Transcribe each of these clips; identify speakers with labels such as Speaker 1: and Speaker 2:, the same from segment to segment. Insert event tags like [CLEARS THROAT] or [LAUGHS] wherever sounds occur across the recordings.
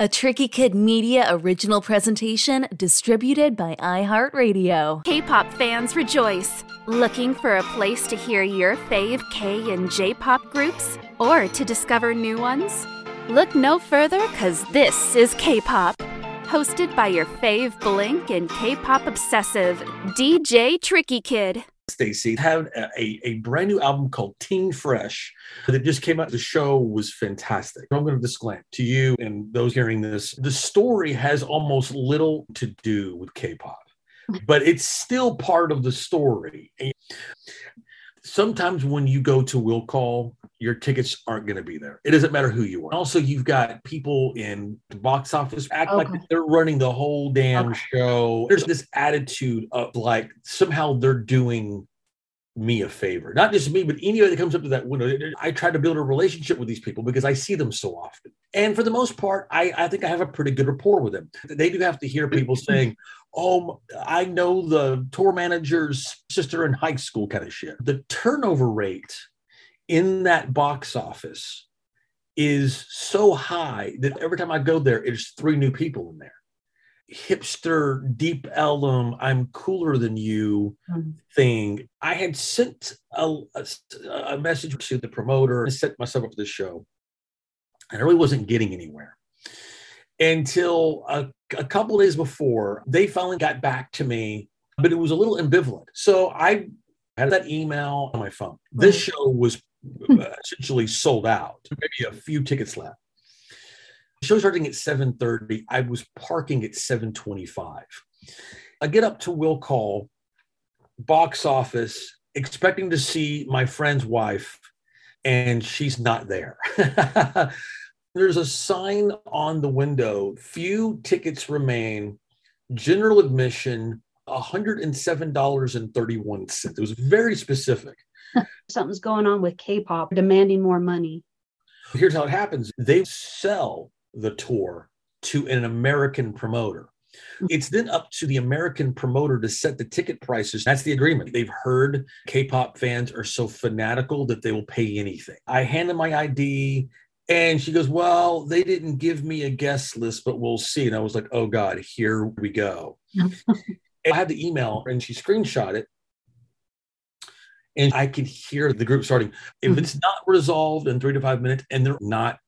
Speaker 1: A Tricky Kid Media original presentation distributed by iHeartRadio.
Speaker 2: K pop fans rejoice! Looking for a place to hear your fave K and J pop groups? Or to discover new ones? Look no further, because this is K pop. Hosted by your fave Blink and K pop obsessive, DJ Tricky Kid.
Speaker 3: STAYC had a, a, brand new album called TeenFresh that just came out. The show was fantastic. I'm going to disclaim to you and those hearing this the story has almost little to do with K pop, [LAUGHS] but it's still part of the story. Sometimes when you go to Will Call, your tickets aren't going to be there. It doesn't matter who you are. Also, you've got people in the box office act okay. like they're running the whole damn okay. show. There's this attitude of like somehow they're doing me a favor. Not just me, but anybody that comes up to that window. I try to build a relationship with these people because I see them so often. And for the most part, I, I think I have a pretty good rapport with them. They do have to hear people [CLEARS THROAT] saying, Oh, I know the tour manager's sister in high school kind of shit. The turnover rate in that box office is so high that every time I go there, it's three new people in there. Hipster deep Ellum i'm cooler than you mm-hmm. thing. I had sent a, a, a, message to the promoter. And set myself up for the show. And i really wasn't getting anywhere until a, a couple days before they finally got back to me but it was a little ambivalent. So i had that email on my phone. This show was hmm. uh, essentially sold out. Maybe a few tickets left. Show starting at 7.30 i was parking at 7.25 i get up to will call box office expecting to see my friend's wife and she's not there [LAUGHS] there's a sign on the window few tickets remain general admission $107.31 it was very specific [LAUGHS]
Speaker 4: something's going on with k-pop demanding more money
Speaker 3: here's how it happens they sell the tour to an American promoter. Hmm. It's then up to the American promoter to set the ticket prices. That's the agreement. They've heard K pop fans are so fanatical that they will pay anything. I hand them my ID and she goes, Well, they didn't give me a guest list, but we'll see. And I was like, Oh God, here we go. [LAUGHS] I had the email and she screenshot it. And I could hear the group starting. If mm-hmm. it's not resolved in three to five minutes and they're not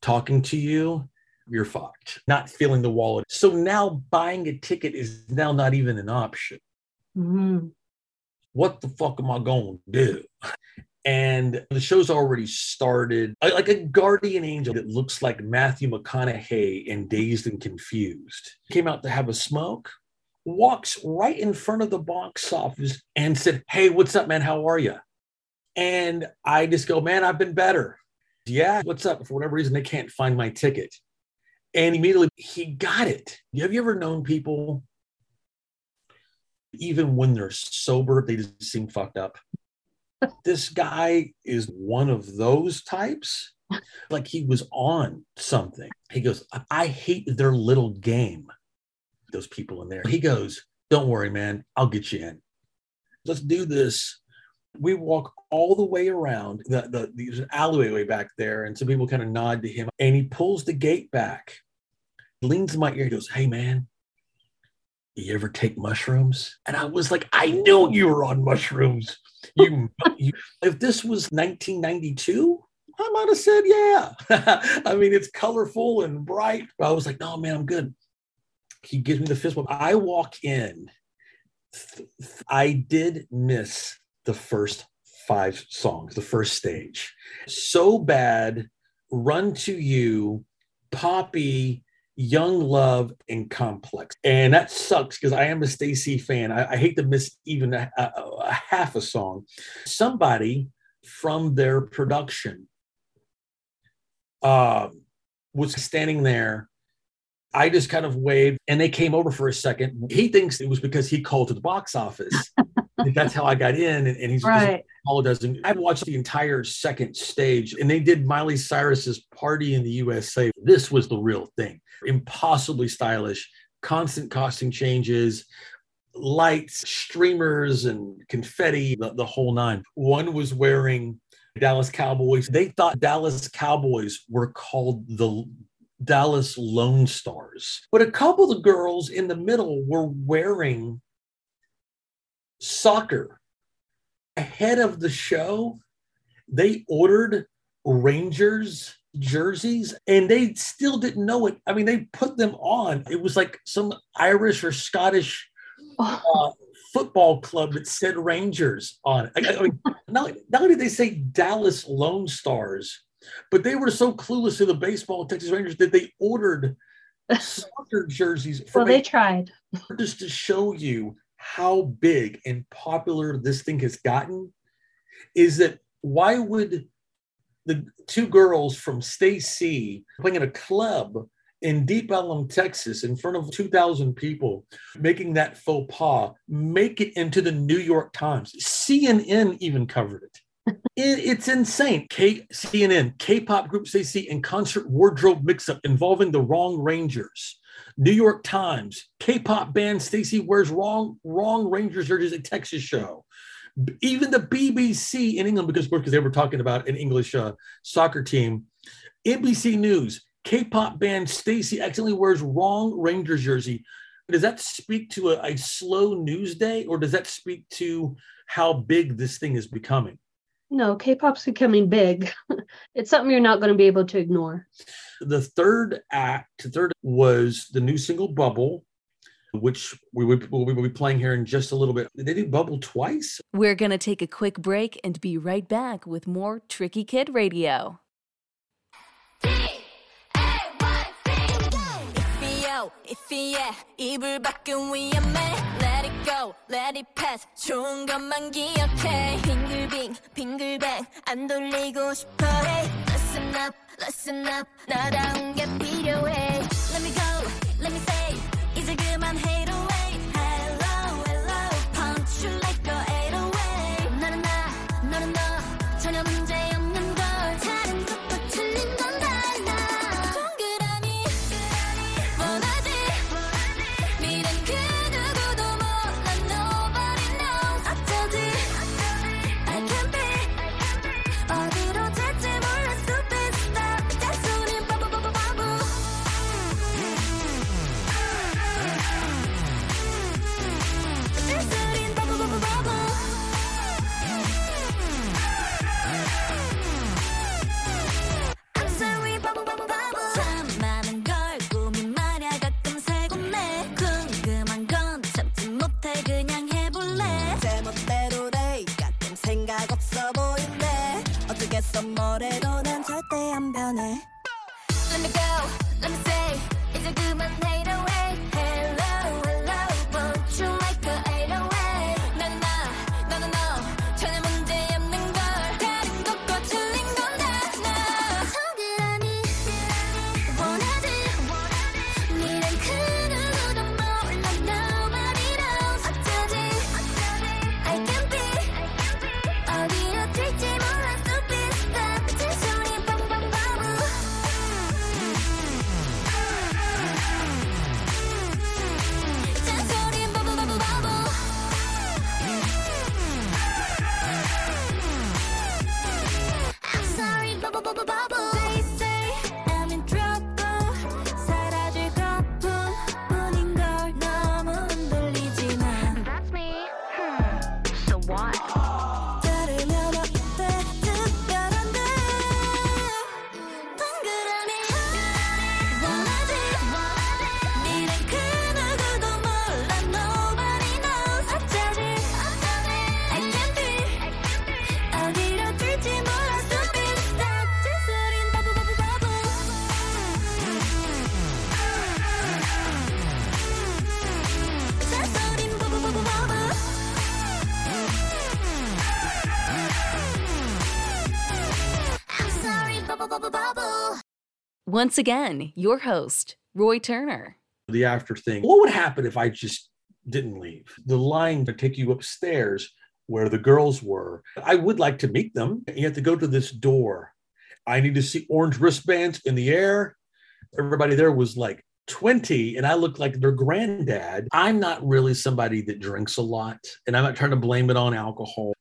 Speaker 3: talking to you, you're fucked. Not feeling the wallet. So now buying a ticket is now not even an option. Mm-hmm. What the fuck am I going to do? And the show's already started. Like a guardian angel that looks like Matthew McConaughey in Dazed and Confused came out to have a smoke, walks right in front of the box office and said, Hey, what's up, man? How are you? And I just go, Man, I've been better yeah, what's up? For whatever reason, they can't find my ticket. And immediately he got it. Have you ever known people, even when they're sober, they just seem fucked up? This guy is one of those types. Like he was on something. He goes, I hate their little game. Those people in there. He goes, Don't worry, man. I'll get you in. Let's do this we walk all the way around the, the there's an alleyway back there and some people kind of nod to him and he pulls the gate back leans in my ear goes hey man you ever take mushrooms? And i was like i knew you were on mushrooms. You, [LAUGHS] you if this was 1992 i might have said yeah. [LAUGHS] I mean it's colorful and bright but i was like no man i'm good. He gives me the fist bump. I walk in I did miss the first five songs, the first stage. So bad, Run to You, Poppy, Young Luv, and Complex. And that sucks because I am a STAYC fan. I, I, hate to miss even a, a, a half a song. Somebody from their production uh, was standing there I just kind of waved and they came over for a second. He thinks it was because he called to the box office. [LAUGHS] That's how I got in. And, and he's right. just apologizing. I watched the entire second stage and they did Miley Cyrus's Party in the USA. This was the real thing. Impossibly stylish, constant costume changes, lights, streamers, and confetti, the, the whole nine. One was wearing Dallas Cowboys. They thought Dallas Cowboys were called the Dallas Lone Stars. But a couple of the girls in the middle were wearing soccer. Ahead of the show, they ordered Rangers jerseys and they still didn't know it. I mean, they put them on. It was like some Irish or Scottish uh, football club that said Rangers on it. I, I mean, [LAUGHS] not, not only did they say Dallas Lone Stars, but they were so clueless to the baseball Texas Rangers that they ordered [LAUGHS] soccer jerseys.
Speaker 4: well, they tried.
Speaker 3: Just to show you how big and popular this thing has gotten, is that why would the two girls from STAYC playing in a club in Deep Ellum, Texas, in front of 2,000 people, making that faux pas, make it into the New York Times. CNN even covered it. [LAUGHS] it it's insane. K- CNN, K pop group STAYC, and concert wardrobe mix up involving the wrong Rangers. New York Times, K pop band STAYC wears wrong, wrong Rangers jerseys at Texas show even the BBC in England, because because they were talking about an English uh, soccer team. NBC News, K-pop band STAYC accidentally wears wrong Rangers jersey. Does that speak to a, a slow news day, or does that speak to how big this thing is becoming?
Speaker 4: No, K-pop's becoming big. [LAUGHS] it's something you're not going to be able to ignore.
Speaker 3: The third act, third was the new single "Bubble," which we will, we will be playing here in just a little bit. Did they do Bubble twice?
Speaker 1: We're going to take a quick break and be right back with more Tricky Kid Radio. 이불 밖은 위험해 Let it go, let it pass 좋은 것만 기억해 빙글빙, 빙글뱅 안 돌리고 싶어 해 Listen up, listen up 나다운 게 필요해 Let me go, let me say Once again, your host, Roy Turner.
Speaker 3: The after thing. What would happen if I just didn't leave? The line to take you upstairs where the girls were. I would like to meet them. You have to go to this door. I need to see orange wristbands in the air. Everybody there was like 20 and I look like their granddad. I'm not really somebody that drinks a lot and I'm not trying to blame it on alcohol.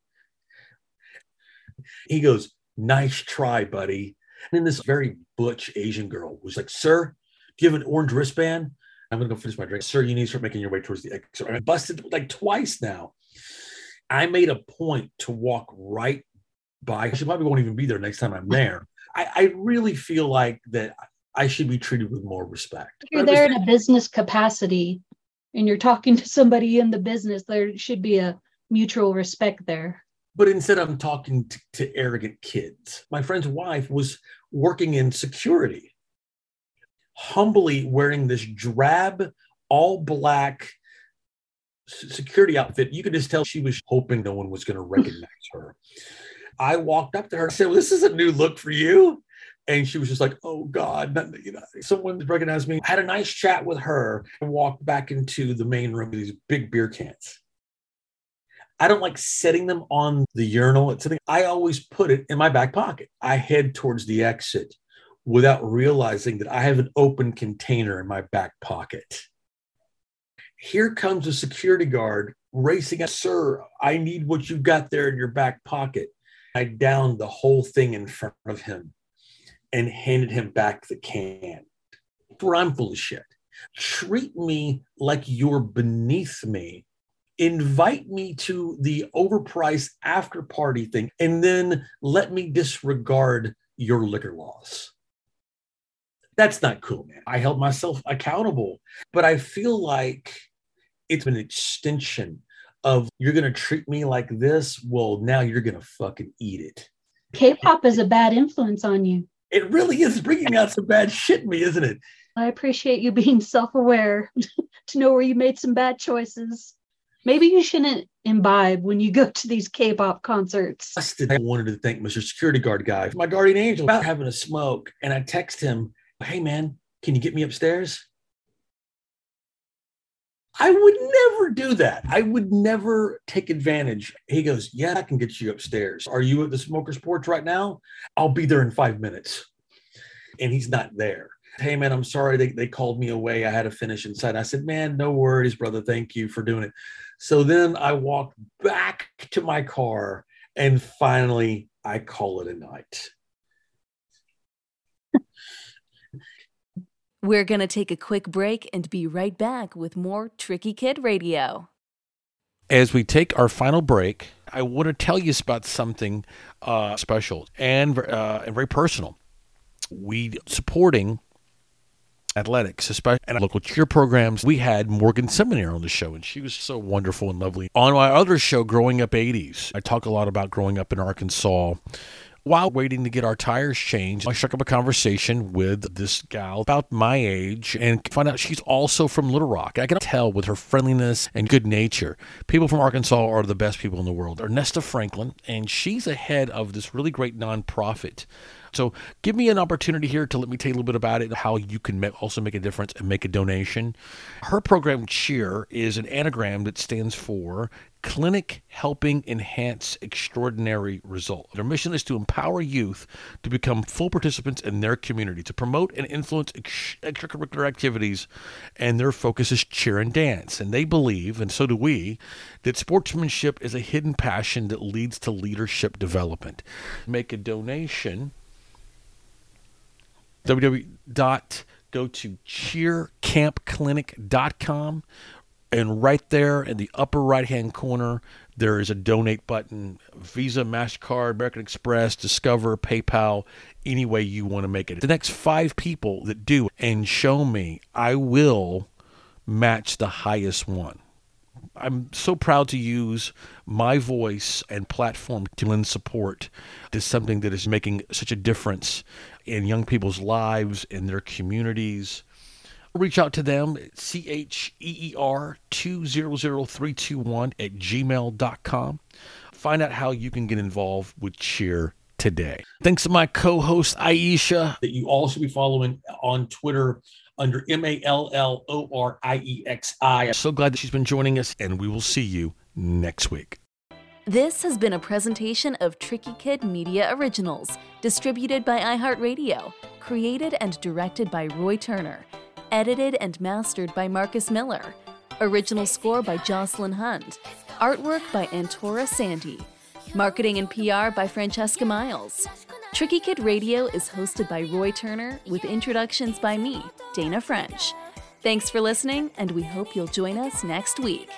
Speaker 3: He goes, Nice try, buddy. And then this very butch Asian girl was like, Sir, Do you have an orange wristband? I'm gonna go finish my drink. Sir, you need to start making your way towards the exit. I busted like twice now. I made a point to walk right by. She probably won't even be there next time I'm there. I, I really feel like that I should be treated with more respect.
Speaker 4: If you're there in a business capacity and you're talking to somebody in the business, there should be a mutual respect there.
Speaker 3: But instead, I'm talking to, to arrogant kids. My friend's wife was working in security, humbly wearing this drab, all black security outfit. You could just tell she was hoping no one was going [LAUGHS] to recognize her. I walked up to her and said, well, This is a new look for you. And she was just like, Oh God, you know, someone recognized me. I had a nice chat with her and walked back into the main room with these big beer cans. I don't like setting them on the urinal. It's something I always put it in my back pocket. I head towards the exit without realizing that I have an open container in my back pocket. Here comes a security guard racing up, Sir, I need what you've got there in your back pocket. I downed the whole thing in front of him and handed him back the can. For I'm full of shit. Treat me like you're beneath me. Invite me to the overpriced after party thing, and then let me disregard your liquor laws. That's not cool, man. I held myself accountable, but I feel like it's an extension of you're going to treat me like this. Well, now you're going to fucking eat it.
Speaker 4: K pop is a bad influence on you.
Speaker 3: It really is bringing out some bad shit in me, isn't it?
Speaker 4: I appreciate you being self aware [LAUGHS] to know where you made some bad choices. Maybe you shouldn't imbibe when you go to these K pop concerts.
Speaker 3: I wanted to thank Mr. Security Guard guy, my guardian angel, about having a smoke. And I text him, Hey, man, can you get me upstairs? I would never do that. I would never take advantage. He goes, Yeah, I can get you upstairs. Are you at the smoker's porch right now? I'll be there in five minutes. And he's not there. Hey, man, I'm sorry. They, they called me away. I had to finish inside. I said, Man, no worries, brother. Thank you for doing it. So then I walked back to my car and finally I call it a night.
Speaker 5: We're going to take a quick break and be right back with more Tricky Kid Radio.
Speaker 3: As we take our final break, I want to tell you about something uh, special and, uh, and very personal. We supporting athletics, especially and local cheer programs. We had Morgan Seminary on the show, and she was so wonderful and lovely. On my other show, Growing Up 80s, I talk a lot about growing up in Arkansas while waiting to get our tires changed, I struck up a conversation with this gal about my age and find out she's also from Little Rock. I can tell with her friendliness and good nature. People from Arkansas are the best people in the world. Ernesta Franklin, and she's a head of this really great nonprofit so give me an opportunity here to let me tell you a little bit about it, how you can also make a difference and make a donation. Her program, CHEER, is an anagram that stands for Clinic Helping Enhance Extraordinary Result. Their mission is to empower youth to become full participants in their community, to promote and influence ex- extracurricular activities, and their focus is cheer and dance. And they believe, and so do we, that sportsmanship is a hidden passion that leads to leadership development. Make a donation www. Go to cheercampclinic.com and right there in the upper right hand corner, there is a donate button Visa, MasterCard, American Express, Discover, PayPal, any way you want to make it. The next five people that do and show me, I will match the highest one. I'm so proud to use my voice and platform to lend support to something that is making such a difference in young people's lives, in their communities. Reach out to them at C-H-E-E-R 200321 at gmail.com. Find out how you can get involved with Cheer today. Thanks to my co-host Iesha that you all should be following on Twitter under M A L L O R I E X I. I'm so glad that she's been joining us, and we will see you next week.
Speaker 5: This has been a presentation of Tricky Kid Media Originals, distributed by iHeartRadio, created and directed by Roy Turner, edited and mastered by Marcus Miller. Original score by Jocelyn Hunt. Artwork by Antora Sandy. Marketing and PR by Francesca Miles. Tricky Kid Radio is hosted by Roy Turner with introductions by me,
Speaker 1: Dana French. Thanks for listening, and we hope you'll join us next week.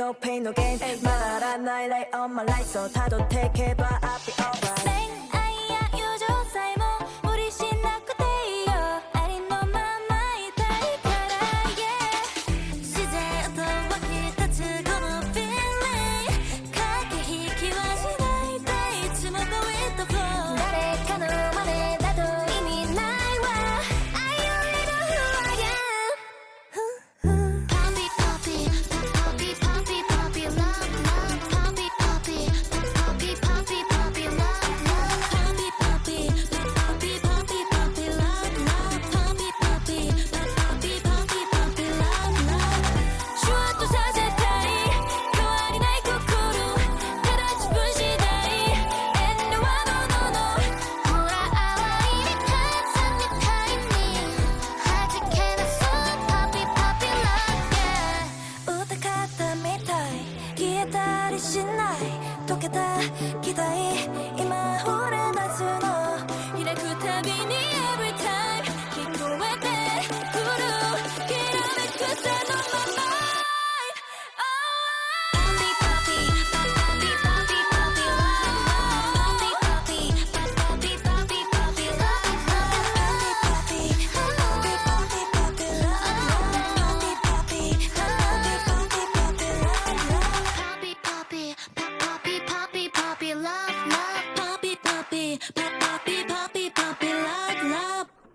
Speaker 6: no
Speaker 7: pain, no gain. Hey. 말안 I like all my life, so 다도 take it, but I'll be alright.